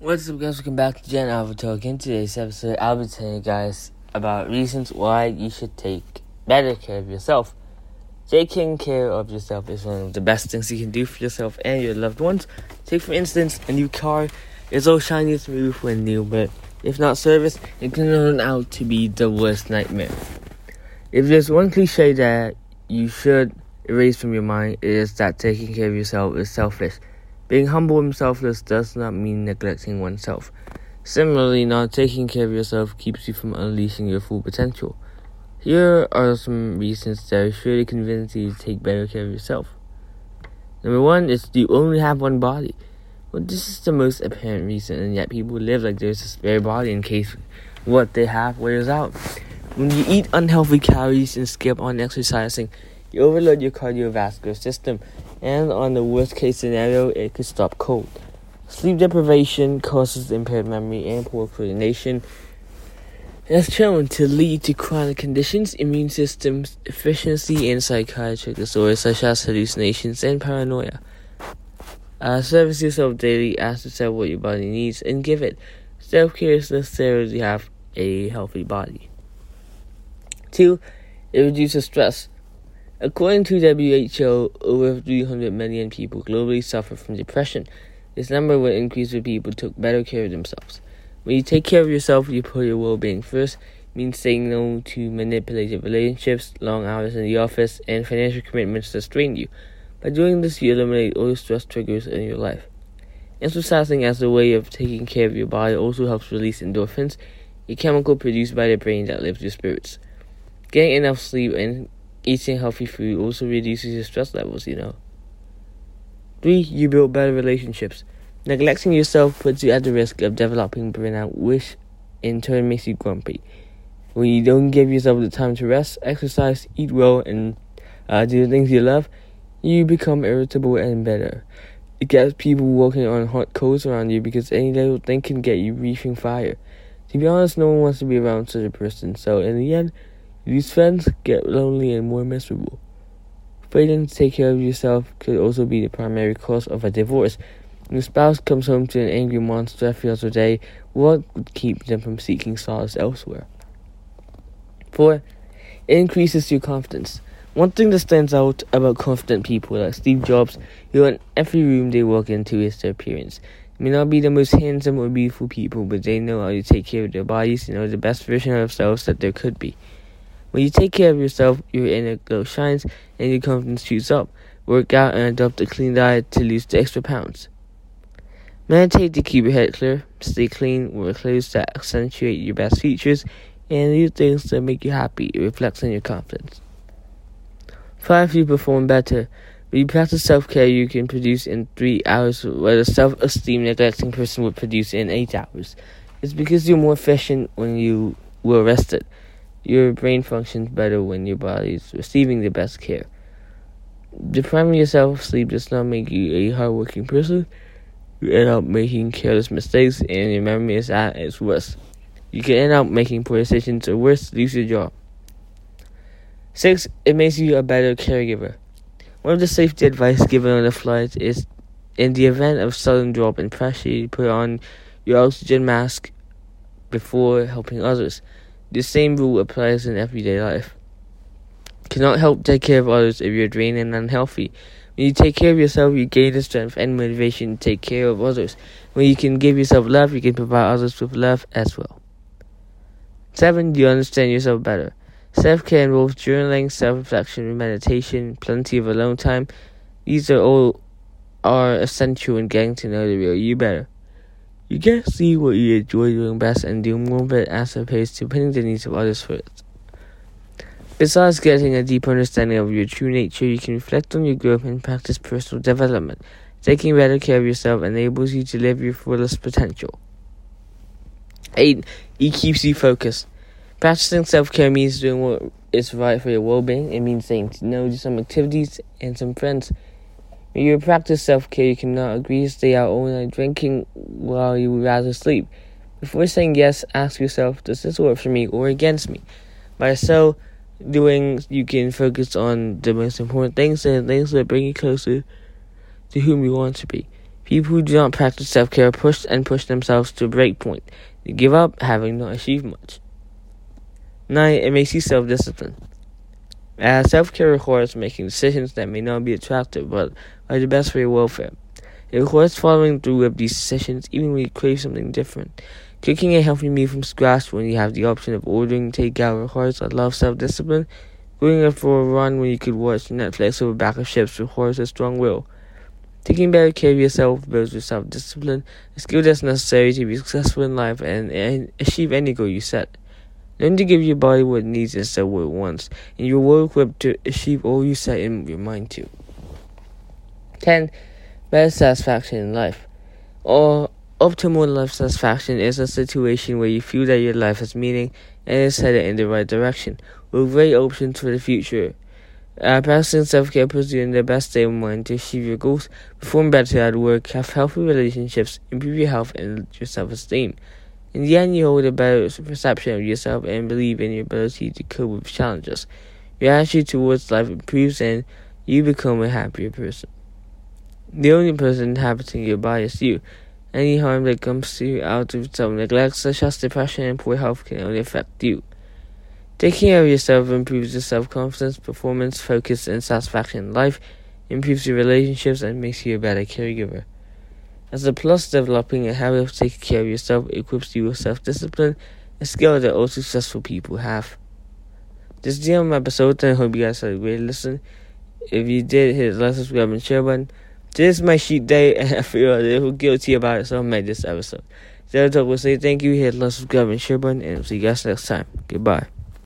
What's up, guys? Welcome back to Gen Alpha Talk. In today's episode, I'll be telling you guys about reasons why you should take better care of yourself. Taking care of yourself is one of the best things you can do for yourself and your loved ones. Take, for instance, a new car. It's all shiny smooth when new, but if not serviced, it can turn out to be the worst nightmare. If there's one cliche that you should erase from your mind, it is that taking care of yourself is selfish. Being humble and selfless does not mean neglecting oneself. Similarly, not taking care of yourself keeps you from unleashing your full potential. Here are some reasons that are sure to convince you to take better care of yourself. Number one is you only have one body. Well, this is the most apparent reason, and yet people live like there's a spare body in case what they have wears out. When you eat unhealthy calories and skip on exercising, you overload your cardiovascular system, and on the worst case scenario, it could stop cold. Sleep deprivation causes impaired memory and poor coordination. It's shown to lead to chronic conditions, immune system deficiency, and psychiatric disorders such as hallucinations and paranoia. Uh, service yourself daily, ask yourself what your body needs, and give it. Self care is necessary to have a healthy body. Two, it reduces stress. According to WHO, over 300 million people globally suffer from depression. This number will increase if people took better care of themselves. When you take care of yourself, you put your well being first, means saying no to manipulative relationships, long hours in the office, and financial commitments that strain you. By doing this, you eliminate all the stress triggers in your life. Exercising as a way of taking care of your body also helps release endorphins, a chemical produced by the brain that lifts your spirits. Getting enough sleep and eating healthy food also reduces your stress levels, you know. 3. You build better relationships. Neglecting yourself puts you at the risk of developing burnout, which in turn makes you grumpy. When you don't give yourself the time to rest, exercise, eat well, and uh, do the things you love, you become irritable and bitter. It gets people walking on hot coals around you because any little thing can get you reaching fire. To be honest, no one wants to be around such a person, so in the end, these friends get lonely and more miserable. Failing to take care of yourself could also be the primary cause of a divorce. Your spouse comes home to an angry monster every other day, what would keep them from seeking solace elsewhere? 4. It increases your confidence. One thing that stands out about confident people like Steve Jobs, who in every room they walk into is their appearance. They may not be the most handsome or beautiful people, but they know how to take care of their bodies and are the best version of themselves that there could be. When you take care of yourself, your inner glow shines and your confidence shoots up. Work out and adopt a clean diet to lose the extra pounds. Meditate to keep your head clear. Stay clean. Wear clothes that accentuate your best features and do things that make you happy. It reflects on your confidence. Five, you perform better. When you practice self care, you can produce in three hours what a self esteem neglecting person would produce in eight hours. It's because you're more efficient when you were rested. Your brain functions better when your body is receiving the best care. Depriving yourself of sleep does not make you a hardworking person. You end up making careless mistakes, and your memory is at its worst. You can end up making poor decisions, or worse, lose your job. Six, it makes you a better caregiver. One of the safety advice given on the flight is in the event of sudden drop in pressure, you put on your oxygen mask before helping others. The same rule applies in everyday life. Cannot help take care of others if you're drained and unhealthy. When you take care of yourself, you gain the strength and motivation to take care of others. When you can give yourself love, you can provide others with love as well. 7. You understand yourself better. Self care involves journaling, self reflection, meditation, plenty of alone time. These are all are essential in getting to know the real you better. You to see what you enjoy doing best and do more of it as opposed to putting the needs of others first. Besides getting a deep understanding of your true nature, you can reflect on your growth and practice personal development. Taking better care of yourself enables you to live your fullest potential. 8. It keeps you focused. Practicing self care means doing what is right for your well being. It means saying no to some activities and some friends. When you practice self care, you cannot agree to stay out all night drinking while you would rather sleep. Before saying yes, ask yourself, does this work for me or against me? By so doing, you can focus on the most important things and things that bring you closer to whom you want to be. People who do not practice self care push and push themselves to a break point. They give up, having not achieved much. 9. It makes you self disciplined. As self care requires making decisions that may not be attractive but are the best for your welfare. It requires following through with these decisions even when you crave something different. Cooking a healthy meal from scratch when you have the option of ordering takeout requires a lot of self discipline. Going out for a run when you could watch Netflix over a bag of chips requires a strong will. Taking better care of yourself builds your self discipline, a skill that's necessary to be successful in life and, and achieve any goal you set. Learn to give your body what it needs instead of what it wants, and you're well equipped to achieve all you set in your mind to. 10. Better satisfaction in life. Or optimal life satisfaction is a situation where you feel that your life has meaning and is headed in the right direction, with great options for the future. Uh, practicing self care puts you in the best state of mind to achieve your goals, perform better at work, have healthy relationships, improve your health, and your self esteem. In the end, you hold a better perception of yourself and believe in your ability to cope with challenges. Your attitude towards life improves and you become a happier person. The only person inhabiting your body is you. Any harm that comes to you out of self neglect, such as depression and poor health, can only affect you. Taking care of yourself improves your self confidence, performance, focus, and satisfaction in life, improves your relationships, and makes you a better caregiver. As a plus, developing a habit of taking care of yourself equips you with self discipline, a skill that all successful people have. This is the end of my episode, and I hope you guys had a great listen. If you did, hit the like, subscribe, and share button. Today is my sheet day, and I feel a little guilty about it, so I made this episode. Talk will say thank you, hit the like, subscribe, and share button, and see you guys next time. Goodbye.